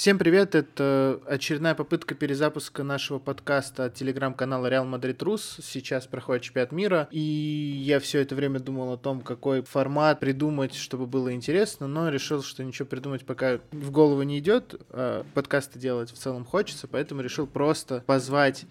Всем привет, это очередная попытка перезапуска нашего подкаста от телеграм-канала Реал Мадрид Рус. Сейчас проходит чемпионат мира, и я все это время думал о том, какой формат придумать, чтобы было интересно, но решил, что ничего придумать пока в голову не идет, а подкасты делать в целом хочется, поэтому решил просто позвать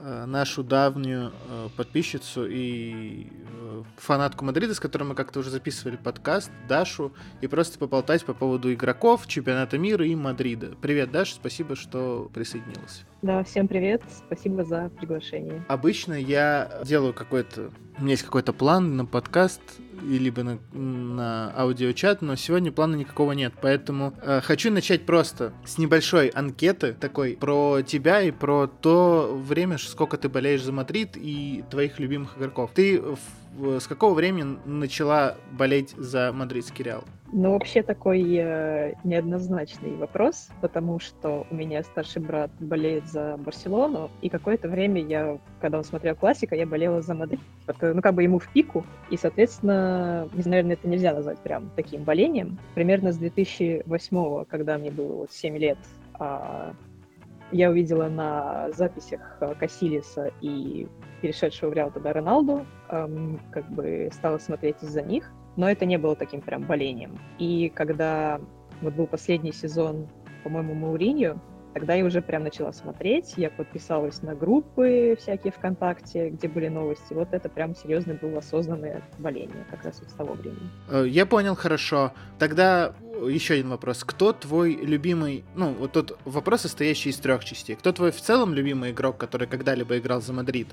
нашу давнюю э, подписчицу и э, фанатку Мадрида, с которой мы как-то уже записывали подкаст, Дашу, и просто поболтать по поводу игроков, чемпионата мира и Мадрида. Привет, Даша, спасибо, что присоединилась. Да, всем привет, спасибо за приглашение. Обычно я делаю какой-то... У меня есть какой-то план на подкаст, либо на, на аудиочат, но сегодня плана никакого нет, поэтому э, хочу начать просто с небольшой анкеты такой про тебя и про то время, сколько ты болеешь за Мадрид и твоих любимых игроков. Ты с какого времени начала болеть за мадридский Реал? Ну, вообще такой э, неоднозначный вопрос, потому что у меня старший брат болеет за Барселону, и какое-то время я, когда он смотрел классика, я болела за Мадрид, ну, как бы ему в пику, и, соответственно, наверное, это нельзя назвать прям таким болением. Примерно с 2008 когда мне было вот 7 лет, э, я увидела на записях э, Касилиса и перешедшего в Реал тогда Роналду, эм, как бы стала смотреть из-за них, но это не было таким прям болением. И когда вот был последний сезон, по-моему, Мауриньо, тогда я уже прям начала смотреть, я подписалась на группы всякие ВКонтакте, где были новости. Вот это прям серьезно было осознанное боление как раз вот с того времени. Э, я понял хорошо. Тогда еще один вопрос. Кто твой любимый, ну, вот тот вопрос, состоящий из трех частей. Кто твой в целом любимый игрок, который когда-либо играл за Мадрид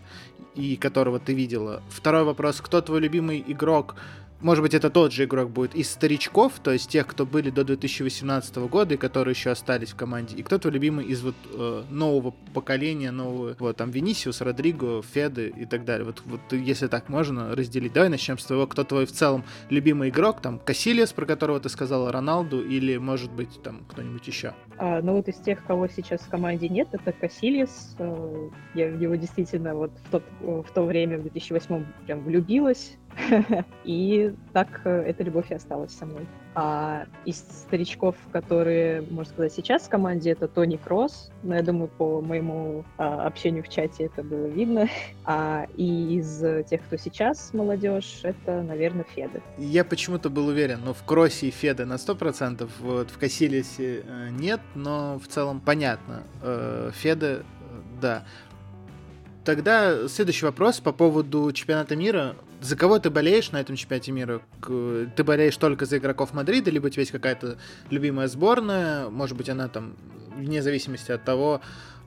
и которого ты видела? Второй вопрос. Кто твой любимый игрок, может быть, это тот же игрок будет из старичков, то есть тех, кто были до 2018 года и которые еще остались в команде, и кто твой любимый из вот э, нового поколения, нового, вот там Винисиус, Родриго, Феды и так далее. Вот, вот если так можно разделить. Давай начнем с твоего, кто твой в целом любимый игрок, там Кассилиас, про которого ты сказала, Роналду, или может быть там кто-нибудь еще? А, ну вот из тех, кого сейчас в команде нет, это Кассилиас. Э, я в него действительно вот в, тот, в то время, в 2008 прям влюбилась И так э, эта любовь и осталась со мной. А из старичков, которые, можно сказать, сейчас в команде, это Тони Кросс. Но я думаю, по моему а, общению в чате это было видно. А, и из тех, кто сейчас молодежь, это, наверное, Феды. Я почему-то был уверен, но в Кроссе и Феды на 100%, вот в Кассилисе э, нет, но в целом понятно. Э, Феды, да. Тогда следующий вопрос по поводу чемпионата мира. За кого ты болеешь на этом чемпионате мира? Ты болеешь только за игроков Мадрида, либо у тебя есть какая-то любимая сборная? Может быть, она там, вне зависимости от того,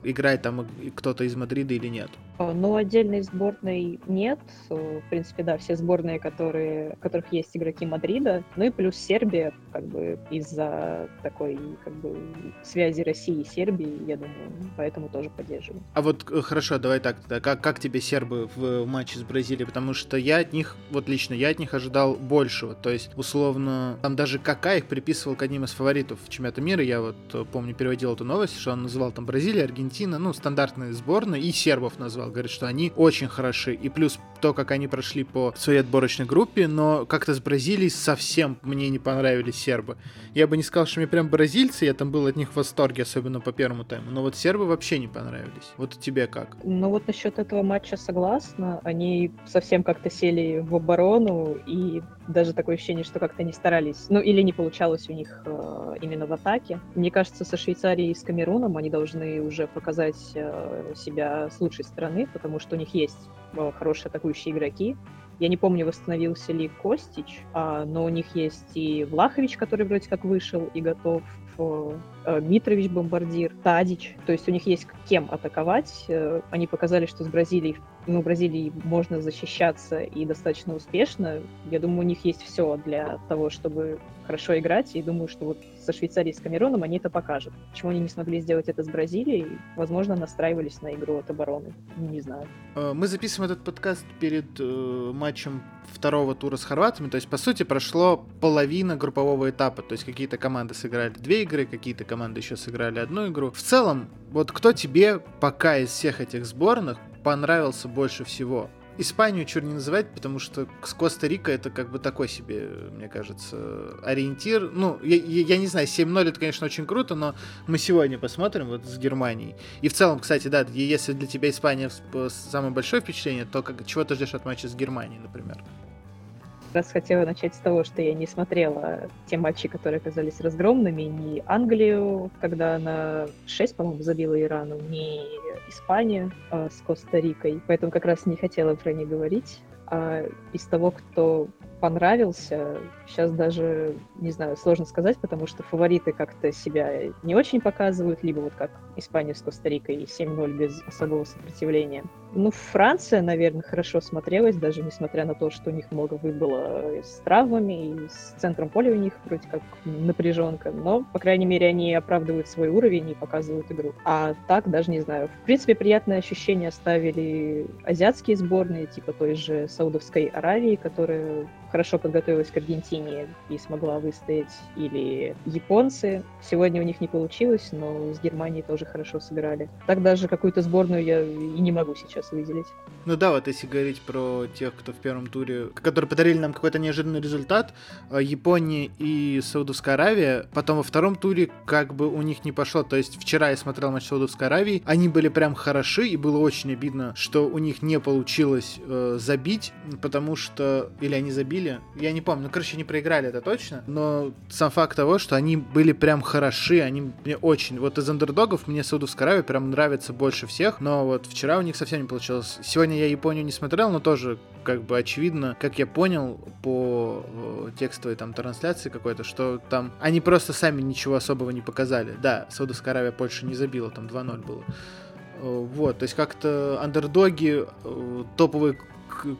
играет там кто-то из Мадрида или нет? А, ну, отдельной сборной нет. В принципе, да, все сборные, которые, в которых есть игроки Мадрида. Ну и плюс Сербия, как бы из-за такой как бы связи России и Сербии, я думаю, поэтому тоже поддерживаю. А вот э, хорошо, давай так тогда. Как, как тебе сербы в матче с Бразилией? Потому что я от них, вот лично я от них ожидал большего. То есть, условно, там даже Кака их приписывал к одним из фаворитов чемпионата мира. Я вот э, помню, переводил эту новость, что он называл там Бразилия, Аргентина, Аргентина, ну, стандартная сборная, и сербов назвал. Говорит, что они очень хороши. И плюс то, как они прошли по своей отборочной группе, но как-то с Бразилией совсем мне не понравились сербы. Я бы не сказал, что мне прям бразильцы, я там был от них в восторге, особенно по первому тайму, но вот сербы вообще не понравились. Вот тебе как? Ну вот насчет этого матча согласна. Они совсем как-то сели в оборону, и даже такое ощущение, что как-то не старались, ну или не получалось у них э, именно в атаке. Мне кажется, со Швейцарией и с Камеруном они должны уже показать э, себя с лучшей стороны, потому что у них есть э, хорошие атакующие игроки. Я не помню, восстановился ли Костич, а, но у них есть и Влахович, который вроде как вышел и готов, э, Митрович бомбардир, Тадич. То есть у них есть кем атаковать. Э, они показали, что с Бразилией ну, Бразилии можно защищаться и достаточно успешно. Я думаю, у них есть все для того, чтобы хорошо играть, и думаю, что вот со Швейцарией с Камеруном они это покажут. Почему они не смогли сделать это с Бразилией? Возможно, настраивались на игру от обороны. Не знаю. Э, мы записываем этот подкаст перед э, матчем второго тура с хорватами, то есть, по сути, прошло половина группового этапа, то есть какие-то команды сыграли две игры, какие-то команды еще сыграли одну игру. В целом, вот кто тебе пока из всех этих сборных понравился больше всего? Испанию чур не называть, потому что с Коста-Рика это как бы такой себе, мне кажется, ориентир. Ну, я, я не знаю, 7-0 это, конечно, очень круто, но мы сегодня посмотрим вот с Германией. И в целом, кстати, да, если для тебя Испания самое большое впечатление, то как, чего ты ждешь от матча с Германией, например? Раз хотела начать с того, что я не смотрела те матчи, которые оказались разгромными, ни Англию, когда она 6, по-моему, забила Ирану, ни Испанию э, с Коста-Рикой, поэтому как раз не хотела про них говорить. А из того, кто понравился. Сейчас даже, не знаю, сложно сказать, потому что фавориты как-то себя не очень показывают, либо вот как Испания с Коста-Рикой 7-0 без особого сопротивления. Ну, Франция, наверное, хорошо смотрелась, даже несмотря на то, что у них много выбыло с травмами, и с центром поля у них вроде как напряженка, но, по крайней мере, они оправдывают свой уровень и показывают игру. А так, даже не знаю. В принципе, приятное ощущение оставили азиатские сборные, типа той же Саудовской Аравии, которая хорошо подготовилась к Аргентине и смогла выстоять, или японцы. Сегодня у них не получилось, но с Германией тоже хорошо сыграли. Так даже какую-то сборную я и не могу сейчас выделить. Ну да, вот если говорить про тех, кто в первом туре, которые подарили нам какой-то неожиданный результат, э, Япония и Саудовская Аравия, потом во втором туре как бы у них не пошло. То есть вчера я смотрел матч Саудовской Аравии, они были прям хороши, и было очень обидно, что у них не получилось э, забить, потому что... Или они забили, победили. Я не помню, ну, короче, не проиграли, это точно. Но сам факт того, что они были прям хороши, они мне очень... Вот из андердогов мне Саудовская Аравия прям нравится больше всех, но вот вчера у них совсем не получилось. Сегодня я Японию не смотрел, но тоже как бы очевидно, как я понял по э, текстовой там трансляции какой-то, что там они просто сами ничего особого не показали. Да, Саудовская Аравия Польша не забила, там 2-0 было. Э, вот, то есть как-то андердоги, э, топовые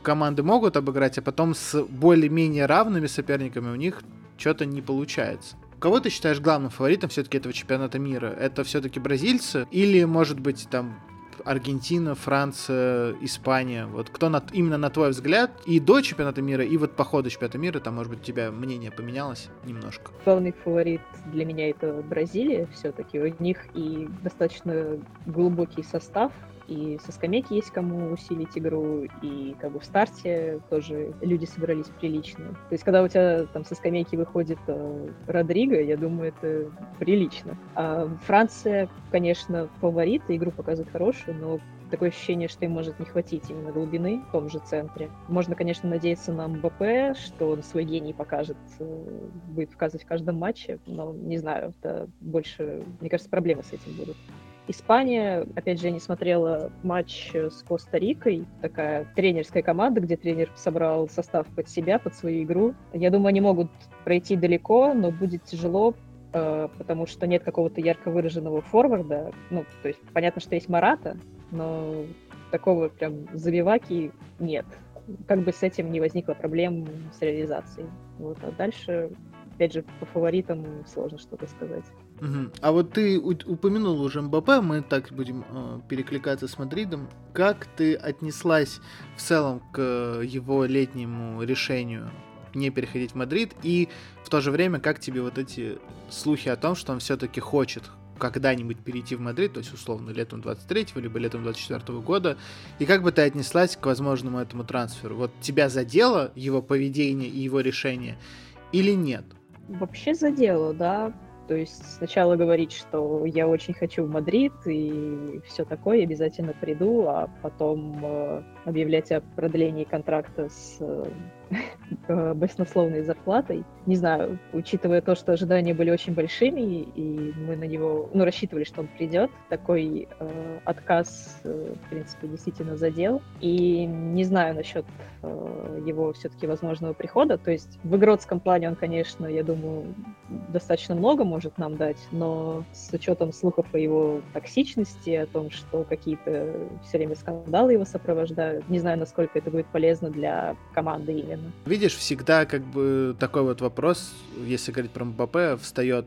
команды могут обыграть, а потом с более-менее равными соперниками у них что-то не получается. Кого ты считаешь главным фаворитом все-таки этого чемпионата мира? Это все-таки бразильцы или, может быть, там Аргентина, Франция, Испания. Вот кто на, именно на твой взгляд и до чемпионата мира, и вот по ходу чемпионата мира, там, может быть, у тебя мнение поменялось немножко? Главный фаворит для меня это Бразилия все-таки. У них и достаточно глубокий состав, и со скамейки есть кому усилить игру, и как бы в старте тоже люди собрались приличные. То есть, когда у тебя там со скамейки выходит э, Родриго, я думаю, это прилично. А Франция, конечно, фаворит, игру показывает хорошую, но такое ощущение, что им может не хватить именно глубины в том же центре. Можно, конечно, надеяться на МБП, что он свой гений покажет, э, будет показывать в каждом матче, но не знаю, это больше, мне кажется, проблемы с этим будут. Испания, опять же, я не смотрела матч с Коста-Рикой, такая тренерская команда, где тренер собрал состав под себя, под свою игру. Я думаю, они могут пройти далеко, но будет тяжело, э, потому что нет какого-то ярко выраженного форварда. Ну, то есть понятно, что есть Марата, но такого прям забиваки нет. Как бы с этим не возникло проблем с реализацией. Вот. А дальше, опять же, по фаворитам сложно что-то сказать. Угу. А вот ты упомянул уже Мбаппе, мы так будем э, перекликаться с Мадридом. Как ты отнеслась в целом к его летнему решению не переходить в Мадрид? И в то же время, как тебе вот эти слухи о том, что он все-таки хочет когда-нибудь перейти в Мадрид, то есть условно летом 23-го, либо летом 24 -го года, и как бы ты отнеслась к возможному этому трансферу? Вот тебя задело его поведение и его решение или нет? Вообще задело, да, то есть сначала говорить, что я очень хочу в Мадрид и все такое, обязательно приду, а потом э, объявлять о продлении контракта с э, Э, баснословной зарплатой. Не знаю, учитывая то, что ожидания были очень большими, и мы на него, ну, рассчитывали, что он придет, такой э, отказ, э, в принципе, действительно задел. И не знаю насчет э, его все-таки возможного прихода. То есть в игротском плане он, конечно, я думаю, достаточно много может нам дать, но с учетом слухов о его токсичности, о том, что какие-то все время скандалы его сопровождают, не знаю, насколько это будет полезно для команды именно. Видишь, всегда как бы такой вот вопрос, если говорить про МБП, встает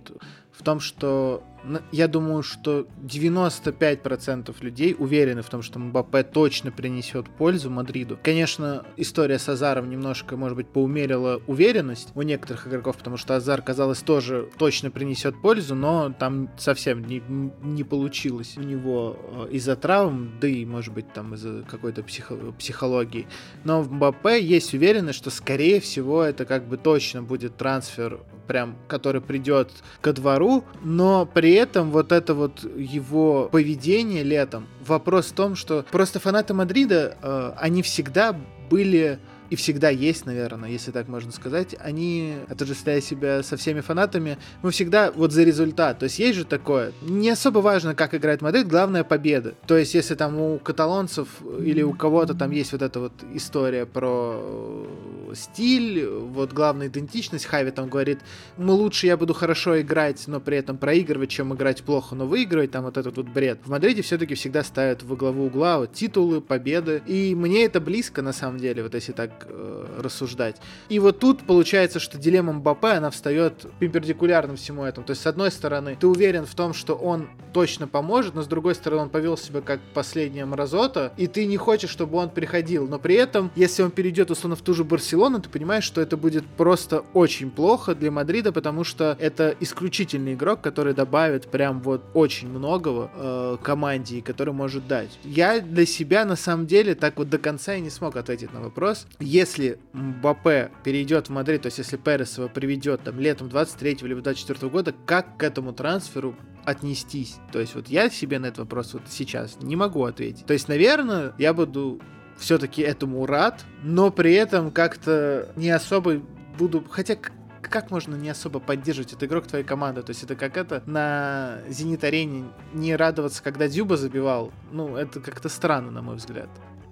в том, что я думаю, что 95% людей уверены в том, что Мбаппе точно принесет пользу Мадриду. Конечно, история с Азаром немножко, может быть, поумерила уверенность у некоторых игроков, потому что Азар, казалось, тоже точно принесет пользу, но там совсем не, не получилось у него э, из-за травм, да и, может быть, там из-за какой-то психо психологии. Но в Мбаппе есть уверенность, что, скорее всего, это как бы точно будет трансфер, прям, который придет ко двору, но при этом вот это вот его поведение летом, вопрос в том, что просто фанаты Мадрида, э, они всегда были и всегда есть, наверное, если так можно сказать, они, отождествляя себя со всеми фанатами, мы всегда вот за результат. То есть есть же такое. Не особо важно, как играет Мадрид, главное победа. То есть если там у каталонцев или у кого-то там есть вот эта вот история про стиль, вот главная идентичность, Хави там говорит, мы лучше я буду хорошо играть, но при этом проигрывать, чем играть плохо, но выигрывать, там вот этот вот бред. В Мадриде все-таки всегда ставят во главу угла вот титулы, победы, и мне это близко на самом деле, вот если так э, рассуждать. И вот тут получается, что дилемма Мбаппе, она встает перпендикулярно всему этому. То есть, с одной стороны, ты уверен в том, что он точно поможет, но с другой стороны, он повел себя как последняя мразота, и ты не хочешь, чтобы он приходил. Но при этом, если он перейдет, условно, в ту же Барселону, ты понимаешь, что это будет просто очень плохо для Мадрида, потому что это исключительный игрок, который добавит прям вот очень многого э, команде, и который может дать. Я для себя, на самом деле, так вот до конца и не смог ответить на вопрос. Если Мбаппе перейдет в Мадрид, то есть если Перес его приведет там летом 23 или 24 года, как к этому трансферу отнестись? То есть вот я себе на этот вопрос вот сейчас не могу ответить. То есть, наверное, я буду все-таки этому рад, но при этом как-то не особо буду... Хотя как можно не особо поддерживать этот игрок твоей команды? То есть это как это на Зенит-арене не радоваться, когда Дзюба забивал. Ну, это как-то странно, на мой взгляд.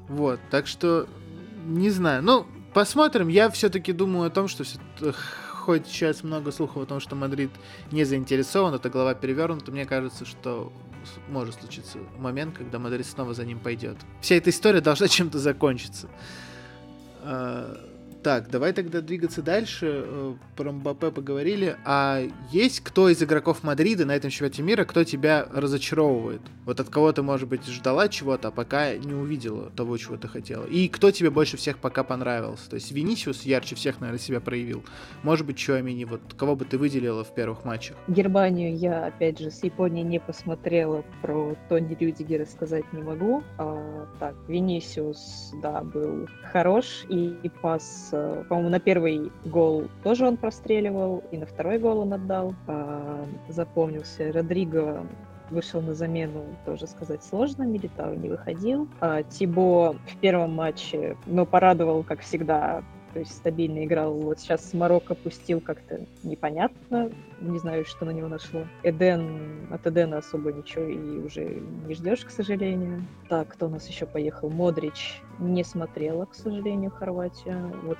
Вот, так что не знаю. Ну, посмотрим. Я все-таки думаю о том, что хоть сейчас много слухов о том, что Мадрид не заинтересован, эта глава перевернута, мне кажется, что может случиться момент, когда Мадрид снова за ним пойдет. Вся эта история должна чем-то закончиться. Так, давай тогда двигаться дальше. Э, про Мбаппе поговорили. А есть кто из игроков Мадрида на этом чемпионате мира, кто тебя разочаровывает? Вот от кого ты, может быть, ждала чего-то, а пока не увидела того, чего ты хотела. И кто тебе больше всех пока понравился? То есть Винисиус ярче всех, наверное, себя проявил. Может быть, Чуамини, вот кого бы ты выделила в первых матчах? Германию я, опять же, с Японией не посмотрела. Про Тони Рюдигера сказать не могу. А, так, Винисиус, да, был хорош. И, и пас по-моему, на первый гол тоже он простреливал, и на второй гол он отдал. А, запомнился. Родриго вышел на замену, тоже сказать сложно, Милитау не выходил. А, Тибо в первом матче, но порадовал, как всегда, то есть стабильно играл. Вот сейчас Марокко пустил как-то непонятно, не знаю, что на него нашло. Эден, от Эдена особо ничего и уже не ждешь, к сожалению. Так, кто у нас еще поехал? Модрич не смотрела, к сожалению, Хорватию. Вот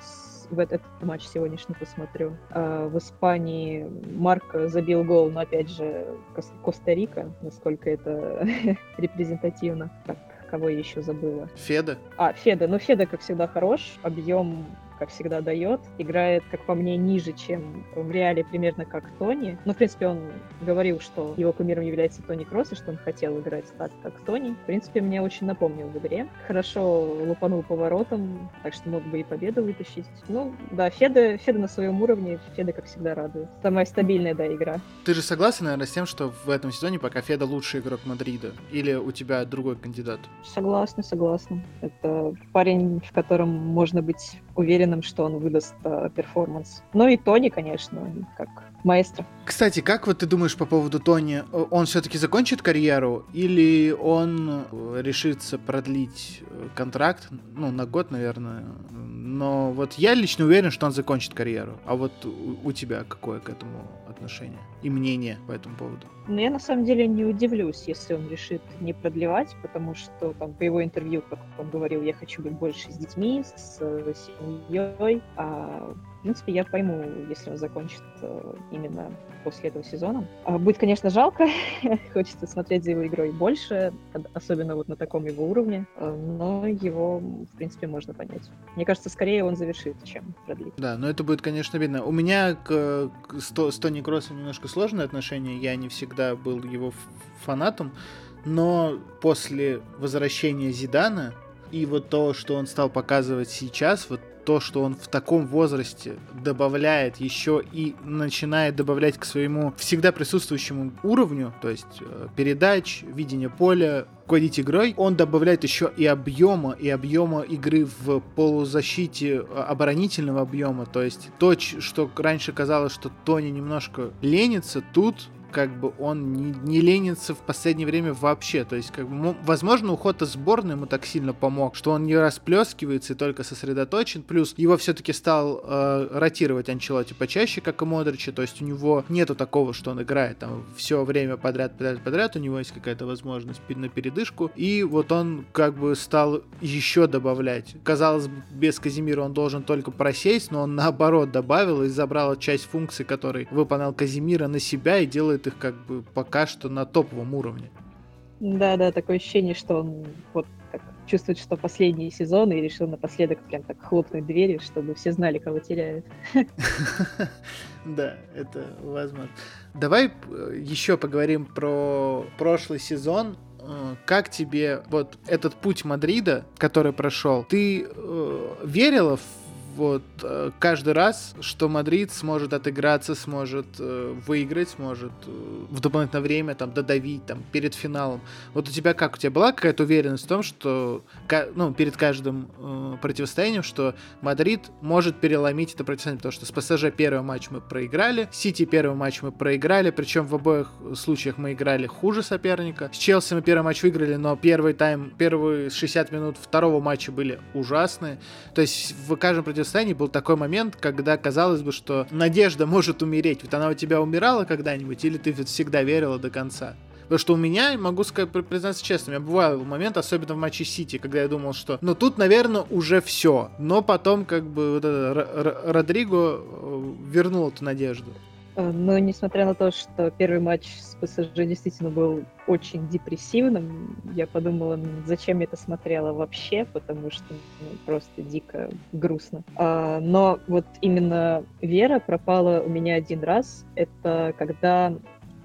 в этот матч сегодняшний посмотрю. А в Испании Марк забил гол, но опять же Коста-Рика, насколько это репрезентативно. Так, кого я еще забыла? Феда. А, Феда. Ну, Феда, как всегда, хорош. Объем как всегда, дает. Играет, как по мне, ниже, чем в реале, примерно как Тони. Ну, в принципе, он говорил, что его кумиром является Тони Кросс, и что он хотел играть так, как Тони. В принципе, мне очень напомнил в игре. Хорошо лупанул поворотом, так что мог бы и победу вытащить. Ну, да, Феда, Феда на своем уровне, Феда, как всегда, радует. Самая стабильная, да, игра. Ты же согласен, наверное, с тем, что в этом сезоне пока Феда лучший игрок Мадрида? Или у тебя другой кандидат? Согласна, согласна. Это парень, в котором можно быть уверенным, что он выдаст э, перформанс. Ну и Тони, конечно, как маэстро. Кстати, как вот ты думаешь по поводу Тони? Он все-таки закончит карьеру или он э, решится продлить э, контракт, ну, на год, наверное? Но вот я лично уверен, что он закончит карьеру. А вот у, у тебя какое к этому отношение и мнение по этому поводу? Ну, я на самом деле не удивлюсь, если он решит не продлевать, потому что там по его интервью, как он говорил, я хочу быть больше с детьми, с, с семьей, а принципе, я пойму, если он закончит э, именно после этого сезона. А, будет, конечно, жалко. Хочется смотреть за его игрой больше, особенно вот на таком его уровне. Э, но его, в принципе, можно понять. Мне кажется, скорее он завершит, чем продлит. Да, но это будет, конечно, видно. У меня к, к с Тони Кроссом немножко сложное отношение. Я не всегда был его фанатом. Но после возвращения Зидана и вот то, что он стал показывать сейчас, вот то, что он в таком возрасте добавляет еще и начинает добавлять к своему всегда присутствующему уровню, то есть э, передач, видение поля, руководить игрой, он добавляет еще и объема, и объема игры в полузащите э, оборонительного объема. То есть то, что раньше казалось, что Тони немножко ленится, тут как бы он не, не ленится в последнее время вообще. То есть, как бы, возможно, уход из сборной ему так сильно помог, что он не расплескивается и только сосредоточен. Плюс его все-таки стал э, ротировать Анчелоти почаще, как и Модрича. То есть у него нету такого, что он играет там все время подряд, подряд, подряд. У него есть какая-то возможность на передышку. И вот он как бы стал еще добавлять. Казалось бы, без Казимира он должен только просесть, но он наоборот добавил и забрал часть функций, которые выполнял Казимира на себя и делает делает их как бы пока что на топовом уровне. Да, да, такое ощущение, что он вот так чувствует, что последний сезон и решил напоследок прям так хлопнуть двери, чтобы все знали, кого теряют. Да, это возможно. Давай э, еще поговорим про прошлый сезон. Э, как тебе вот этот путь Мадрида, который прошел? Ты э, верила в вот э, каждый раз, что Мадрид сможет отыграться, сможет э, выиграть, сможет э, в дополнительное время там додавить там перед финалом. Вот у тебя как? У тебя была какая-то уверенность в том, что ну, перед каждым э, противостоянием, что Мадрид может переломить это противостояние, потому что с ПСЖ первый матч мы проиграли, Сити первый матч мы проиграли, причем в обоих случаях мы играли хуже соперника. С Челси мы первый матч выиграли, но первый тайм, первые 60 минут второго матча были ужасные. То есть в каждом противостоянии противостоянии был такой момент, когда казалось бы, что надежда может умереть. Вот она у тебя умирала когда-нибудь, или ты всегда верила до конца? Потому что у меня, могу сказать, признаться честно, у меня бывал момент, особенно в матче Сити, когда я думал, что ну тут, наверное, уже все. Но потом как бы вот это, Родриго э, вернул эту надежду. Э, но несмотря на то, что первый матч с ПСЖ действительно был очень депрессивным, я подумала, зачем я это смотрела вообще, потому что ну, просто дико грустно. А, но вот именно вера пропала у меня один раз. Это когда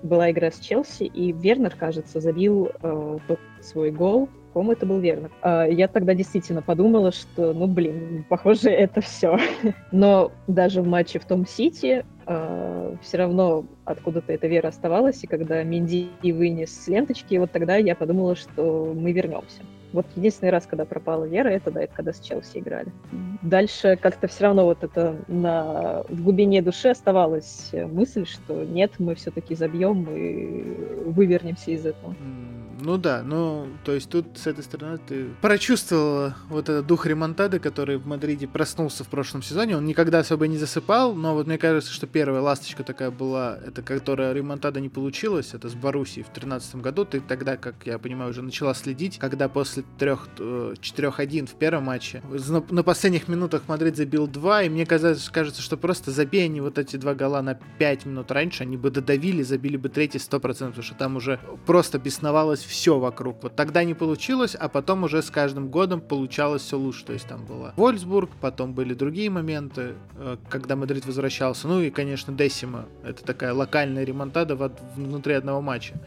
была игра с Челси, и Вернер, кажется, забил э, тот свой гол, по-моему, это был верно. А, я тогда действительно подумала, что, ну, блин, похоже, это все. Но даже в матче в том Сити э, все равно откуда-то эта вера оставалась, и когда Минди вынес с ленточки, вот тогда я подумала, что мы вернемся. Вот единственный раз, когда пропала вера, это да, это когда с Челси играли. Дальше как-то все равно вот это на, в глубине души оставалась мысль, что нет, мы все-таки забьем и вывернемся из этого. Ну да, ну, то есть тут с этой стороны ты прочувствовала вот этот дух ремонтады, который в Мадриде проснулся в прошлом сезоне. Он никогда особо не засыпал, но вот мне кажется, что первая ласточка такая была, это которая ремонтада не получилась, это с Боруссией в 2013 году. Ты тогда, как я понимаю, уже начала следить, когда после 3-4-1 в первом матче на, последних минутах Мадрид забил 2, и мне кажется, кажется, что просто забей они вот эти два гола на 5 минут раньше, они бы додавили, забили бы третий 100%, потому что там уже просто бесновалось все вокруг. Вот тогда не получилось, а потом уже с каждым годом получалось все лучше. То есть там была Вольфсбург, потом были другие моменты, э, когда Мадрид возвращался. Ну и, конечно, Десима. Это такая локальная ремонтада внутри одного матча.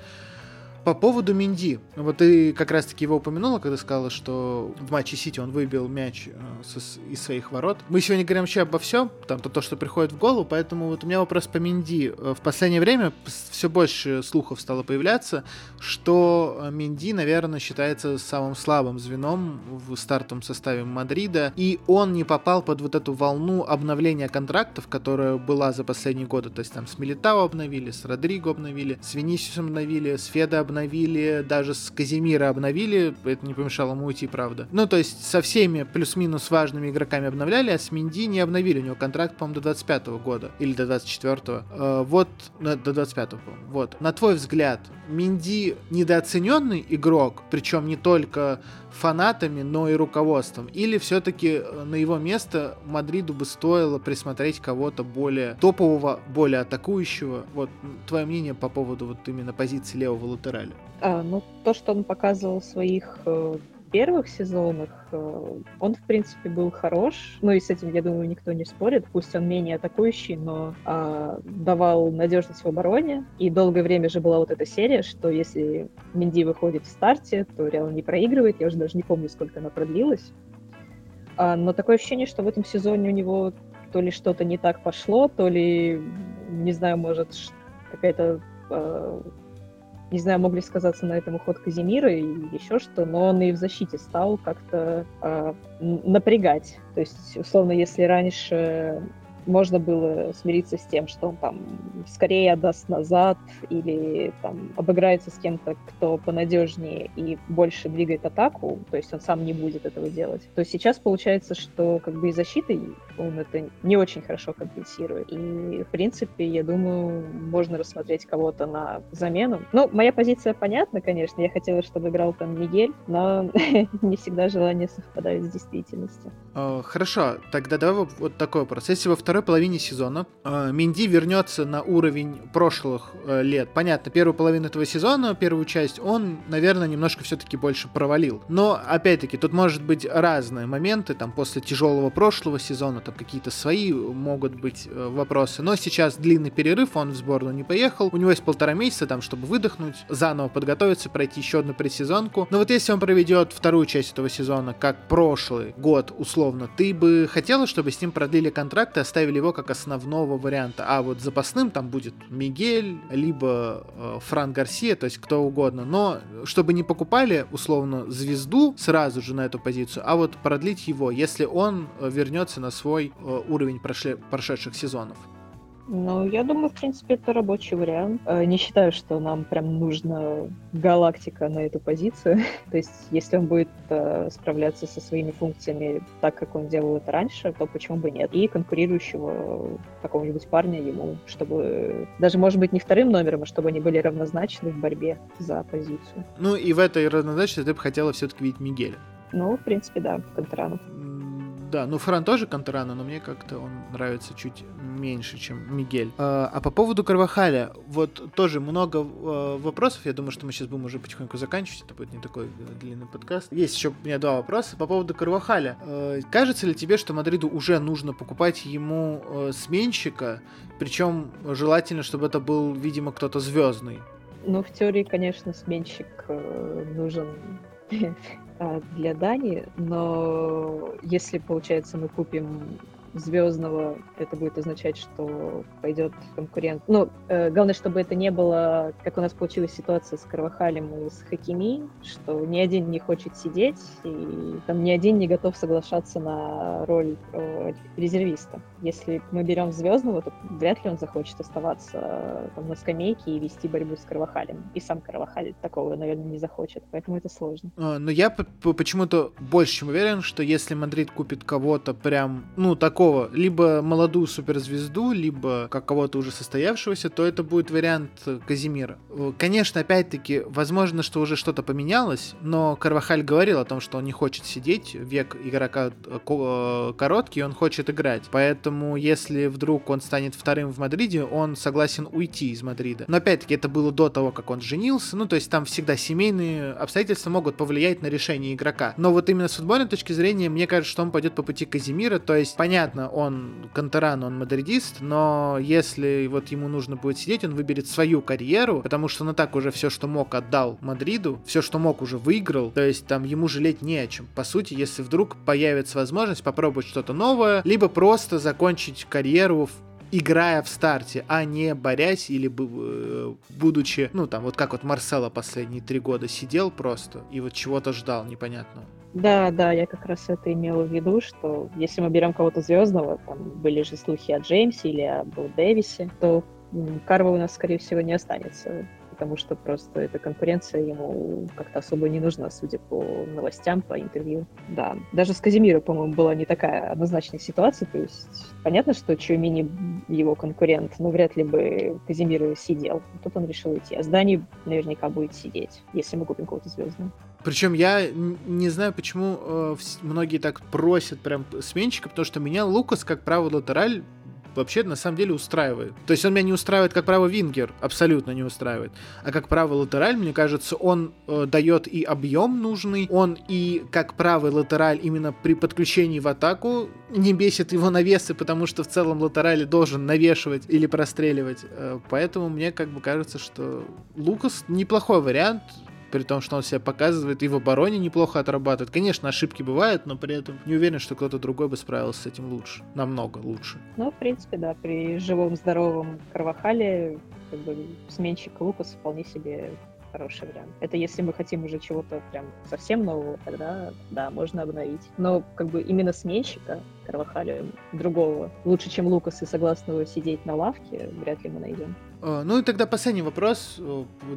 По поводу Менди. Вот ты как раз-таки его упомянула, когда сказала, что в матче Сити он выбил мяч э, из своих ворот. Мы сегодня говорим вообще обо всем, там то, то, что приходит в голову, поэтому вот у меня вопрос по Менди. Э, в последнее время все больше слухов стало появляться, что э, Минди, наверное, считается самым слабым звеном в стартовом составе Мадрида, и он не попал под вот эту волну обновления контрактов, которая была за последние годы. То есть там с Милитао обновили, с Родриго обновили, с Венисиусом обновили, с Феда обновили, обновили, даже с Казимира обновили, это не помешало ему уйти, правда. Ну, то есть со всеми плюс-минус важными игроками обновляли, а с Минди не обновили. У него контракт, по-моему, до 25 года или до 24-го. Э, вот, до 25-го, Вот. На твой взгляд, Минди недооцененный игрок, причем не только фанатами, но и руководством? Или все-таки э, на его место Мадриду бы стоило присмотреть кого-то более топового, более атакующего? Вот твое мнение по поводу вот именно позиции левого латераля? А, ну, то, что он показывал в своих э, первых сезонах, э, он, в принципе, был хорош. Ну и с этим, я думаю, никто не спорит. Пусть он менее атакующий, но э, давал надежность в обороне. И долгое время же была вот эта серия, что если Минди выходит в старте, то Реал не проигрывает. Я уже даже не помню, сколько она продлилась. А, но такое ощущение, что в этом сезоне у него то ли что-то не так пошло, то ли, не знаю, может, какая-то э, не знаю, мог ли сказаться на этом уход Казимира и еще что, но он и в защите стал как-то э, напрягать. То есть, условно, если раньше можно было смириться с тем, что он там скорее отдаст назад или там обыграется с кем-то, кто понадежнее и больше двигает атаку, то есть он сам не будет этого делать, то сейчас получается, что как бы и защитой он это не очень хорошо компенсирует. И, в принципе, я думаю, можно рассмотреть кого-то на замену. Ну, моя позиция понятна, конечно. Я хотела, чтобы играл там Мигель, но не всегда желание совпадает с действительностью. Хорошо, тогда давай вот такой вопрос. Если во второй половине сезона э, Минди вернется на уровень прошлых э, лет, понятно, первую половину этого сезона, первую часть, он, наверное, немножко все-таки больше провалил. Но, опять-таки, тут может быть разные моменты, там, после тяжелого прошлого сезона, там какие-то свои могут быть э, вопросы. Но сейчас длинный перерыв, он в сборную не поехал. У него есть полтора месяца там, чтобы выдохнуть, заново подготовиться, пройти еще одну предсезонку. Но вот если он проведет вторую часть этого сезона, как прошлый год, условно, ты бы хотела, чтобы с ним продлили контракт и оставили его как основного варианта. А вот запасным там будет Мигель, либо э, Фран Гарсия, то есть кто угодно. Но чтобы не покупали, условно, звезду сразу же на эту позицию, а вот продлить его, если он э, вернется на свой э, уровень прошле, прошедших сезонов. Ну, я думаю, в принципе, это рабочий вариант. Э, не считаю, что нам прям нужна галактика на эту позицию. То есть, если он будет э, справляться со своими функциями так, как он делал это раньше, то почему бы нет? И конкурирующего какого-нибудь парня ему, чтобы даже, может быть, не вторым номером, а чтобы они были равнозначны в борьбе за позицию. Ну, и в этой равнозначности ты бы хотела все-таки видеть Мигеля. Ну, в принципе, да, Кантерану. Да, ну Фран тоже Кантерана, но мне как-то он нравится чуть меньше, чем Мигель. А, а по поводу Карвахаля, вот тоже много э, вопросов. Я думаю, что мы сейчас будем уже потихоньку заканчивать. Это будет не такой э, длинный подкаст. Есть еще у меня два вопроса по поводу Карвахаля. Э, кажется ли тебе, что Мадриду уже нужно покупать ему э, сменщика? Причем желательно, чтобы это был, видимо, кто-то звездный. Ну, в теории, конечно, сменщик э, нужен для Дани, но если, получается, мы купим звездного, это будет означать, что пойдет конкурент. Ну, э, главное, чтобы это не было, как у нас получилась ситуация с Карвахалем и с Хакими, что ни один не хочет сидеть, и там ни один не готов соглашаться на роль э, резервиста. Если мы берем звездного, то вряд ли он захочет оставаться э, там, на скамейке и вести борьбу с Карвахалем. И сам Карвахаль такого, наверное, не захочет, поэтому это сложно. А, но я почему-то больше чем уверен, что если Мадрид купит кого-то прям, ну, такого такого, либо молодую суперзвезду, либо как кого-то уже состоявшегося, то это будет вариант Каземиро. Конечно, опять-таки, возможно, что уже что-то поменялось, но Карвахаль говорил о том, что он не хочет сидеть, век игрока э, э, короткий, он хочет играть. Поэтому, если вдруг он станет вторым в Мадриде, он согласен уйти из Мадрида. Но опять-таки, это было до того, как он женился, ну, то есть там всегда семейные обстоятельства могут повлиять на решение игрока. Но вот именно с футбольной точки зрения, мне кажется, что он пойдет по пути Каземиро, то есть, понятно, понятно, он Кантеран, он мадридист, но если вот ему нужно будет сидеть, он выберет свою карьеру, потому что он и так уже все, что мог, отдал Мадриду, все, что мог, уже выиграл, то есть там ему жалеть не о чем. По сути, если вдруг появится возможность попробовать что-то новое, либо просто закончить карьеру в играя в старте, а не борясь или э, будучи, ну там, вот как вот Марсело последние три года сидел просто и вот чего-то ждал непонятного. Да, да, я как раз это имела в виду, что если мы берем кого-то звездного, там были же слухи о Джеймсе или о Билл Дэвисе, то Карва у нас, скорее всего, не останется потому что просто эта конкуренция ему как-то особо не нужна, судя по новостям, по интервью. Да, даже с Казимиром, по-моему, была не такая однозначная ситуация, то есть понятно, что Чуамини его конкурент, но вряд ли бы Казимир сидел. Тут он решил идти. А Здани наверняка будет сидеть, если мы купим кого-то звездного. Причем я не знаю, почему э, многие так просят прям сменщика, потому что меня Лукас, как правый латераль, вообще на самом деле устраивает. То есть он меня не устраивает как правый вингер, абсолютно не устраивает. А как правый латераль, мне кажется, он э, дает и объем нужный, он и как правый латераль именно при подключении в атаку не бесит его навесы, потому что в целом латераль должен навешивать или простреливать. Э, поэтому мне как бы кажется, что Лукас неплохой вариант при том, что он себя показывает и в обороне неплохо отрабатывает. Конечно, ошибки бывают, но при этом не уверен, что кто-то другой бы справился с этим лучше. Намного лучше. Ну, в принципе, да, при живом, здоровом Карвахале как бы сменщик Лукас вполне себе хороший вариант. Это если мы хотим уже чего-то прям совсем нового, тогда да, можно обновить. Но как бы именно сменщика Карвахаля другого, лучше, чем Лукас и согласного сидеть на лавке, вряд ли мы найдем. А, ну и тогда последний вопрос.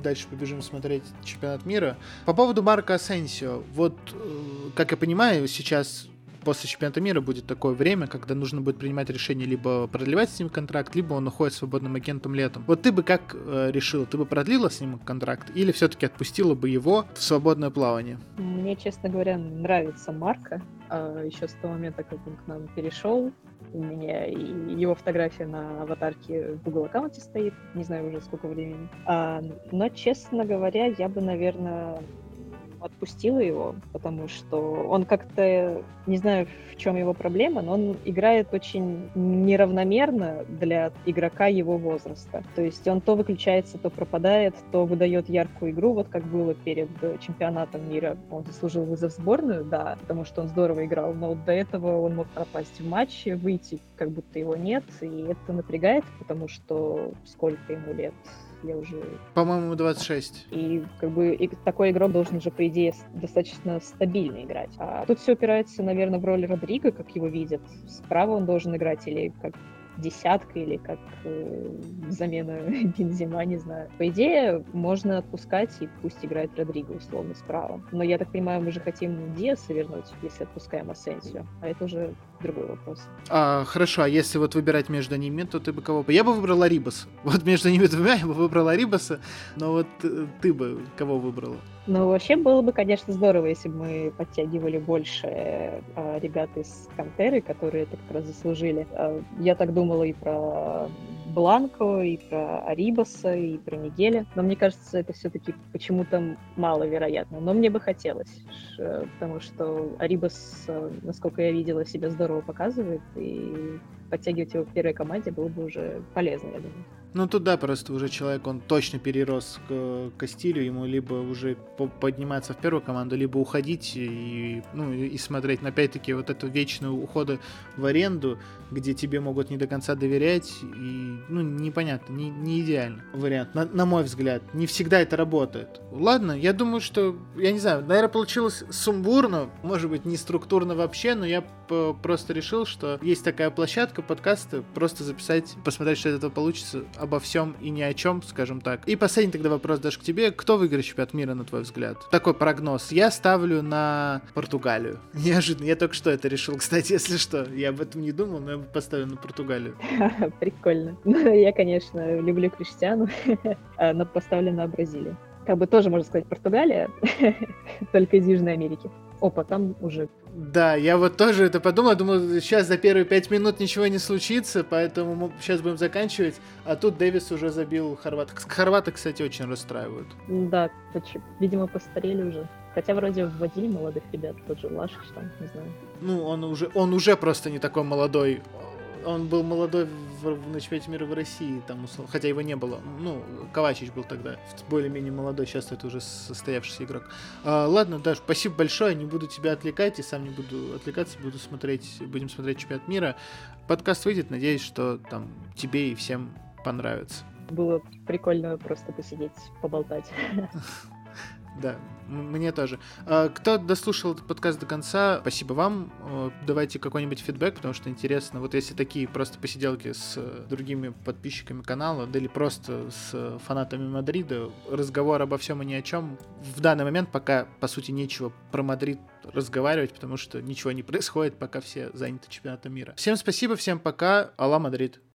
Дальше побежим смотреть чемпионат мира. По поводу Марка Асенсио. Вот, э, как я понимаю, сейчас после чемпионата мира будет такое время, когда нужно будет принимать решение либо продлевать с ним контракт, либо он уходит свободным агентом летом. Вот ты бы как э, решила? Ты бы продлила с ним контракт или все-таки отпустила бы его в свободное плавание? Мне, честно говоря, нравится Марка. А еще с того момента, как он к нам перешел, у меня его фотография на аватарке в Google аккаунте стоит, не знаю уже сколько времени. А, но, честно говоря, я бы, наверное, отпустила его, потому что он как-то, не знаю, в чем его проблема, но он играет очень неравномерно для игрока его возраста. То есть он то выключается, то пропадает, то выдает яркую игру, вот как было перед чемпионатом мира. Он заслужил вызов в сборную, да, потому что он здорово играл, но вот до этого он мог пропасть в матче, выйти, как будто его нет, и это напрягает, потому что сколько ему лет? Я уже... По-моему, 26. И как бы и такой игрок должен уже, по идее, достаточно стабильно играть. А тут все опирается, наверное, в роль Родриго, как его видят. Справа он должен играть или как десятка или как э, замена Бензима, не знаю. По идее, можно отпускать и пусть играет Родриго условно справа. Но я так понимаю, мы же хотим Диаса вернуть, если отпускаем Асенсио. А это уже другой вопрос. А, хорошо, а если вот выбирать между ними, то ты бы кого бы? Я бы выбрала Рибас. Вот между ними двумя я бы выбрала Рибаса, но вот э, ты бы кого выбрала? Ну, вообще было бы, конечно, здорово, если бы мы подтягивали больше э, ребят из Кантеры, которые это как раз заслужили. Э, я так думала и про Бланко, и про Арибаса, и про Мигеля. Но мне кажется, это все-таки почему-то маловероятно. Но мне бы хотелось, потому что Арибас, э, насколько я видела, себя здорово показывает, и подтягивать его в первой команде было бы уже полезно, я думаю. Ну тут да, просто уже человек, он точно перерос к, к стилю, ему либо уже подниматься в первую команду, либо уходить и, ну, и смотреть, но опять-таки вот это вечное ухода в аренду, где тебе могут не до конца доверять, и, ну, непонятно, не, не идеально вариант, на, на мой взгляд. Не всегда это работает. Ладно, я думаю, что, я не знаю, наверное, получилось сумбурно, может быть, не структурно вообще, но я просто решил, что есть такая площадка подкаста, просто записать, посмотреть, что из этого получится, обо всем и ни о чем, скажем так. И последний тогда вопрос даже к тебе. Кто выиграет чемпионат мира, на твой взгляд? Такой прогноз. Я ставлю на Португалию. Неожиданно. Я только что это решил, кстати, если что. Я об этом не думал, но я поставлю на Португалию. Прикольно. Ну, я, конечно, люблю Криштиану, но поставлю на Бразилию как бы тоже, можно сказать, Португалия, только из Южной Америки. Опа, там уже... Да, я вот тоже это подумал, думал, сейчас за первые пять минут ничего не случится, поэтому мы сейчас будем заканчивать, а тут Дэвис уже забил хорват. Хорваты, кстати, очень расстраивают. Да, видимо, постарели уже. Хотя вроде вводили молодых ребят, тот же Лашич там, не знаю. Ну, он уже, он уже просто не такой молодой он был молодой в, на чемпионате мира в России, там, хотя его не было. Ну, Ковачич был тогда более-менее молодой, сейчас это уже состоявшийся игрок. А, ладно, Даш, спасибо большое, не буду тебя отвлекать, и сам не буду отвлекаться, буду смотреть, будем смотреть чемпионат мира. Подкаст выйдет, надеюсь, что там тебе и всем понравится. Было прикольно просто посидеть, поболтать. Да, мне тоже. А, кто дослушал этот подкаст до конца, спасибо вам. Давайте какой-нибудь фидбэк, потому что интересно. Вот если такие просто посиделки с э, другими подписчиками канала, да или просто с фанатами Мадрида, разговор обо всем и ни о чем, в данный момент пока, по сути, нечего про Мадрид разговаривать, потому что ничего не происходит, пока все заняты чемпионатом мира. Всем спасибо, всем пока. Hala Madrid.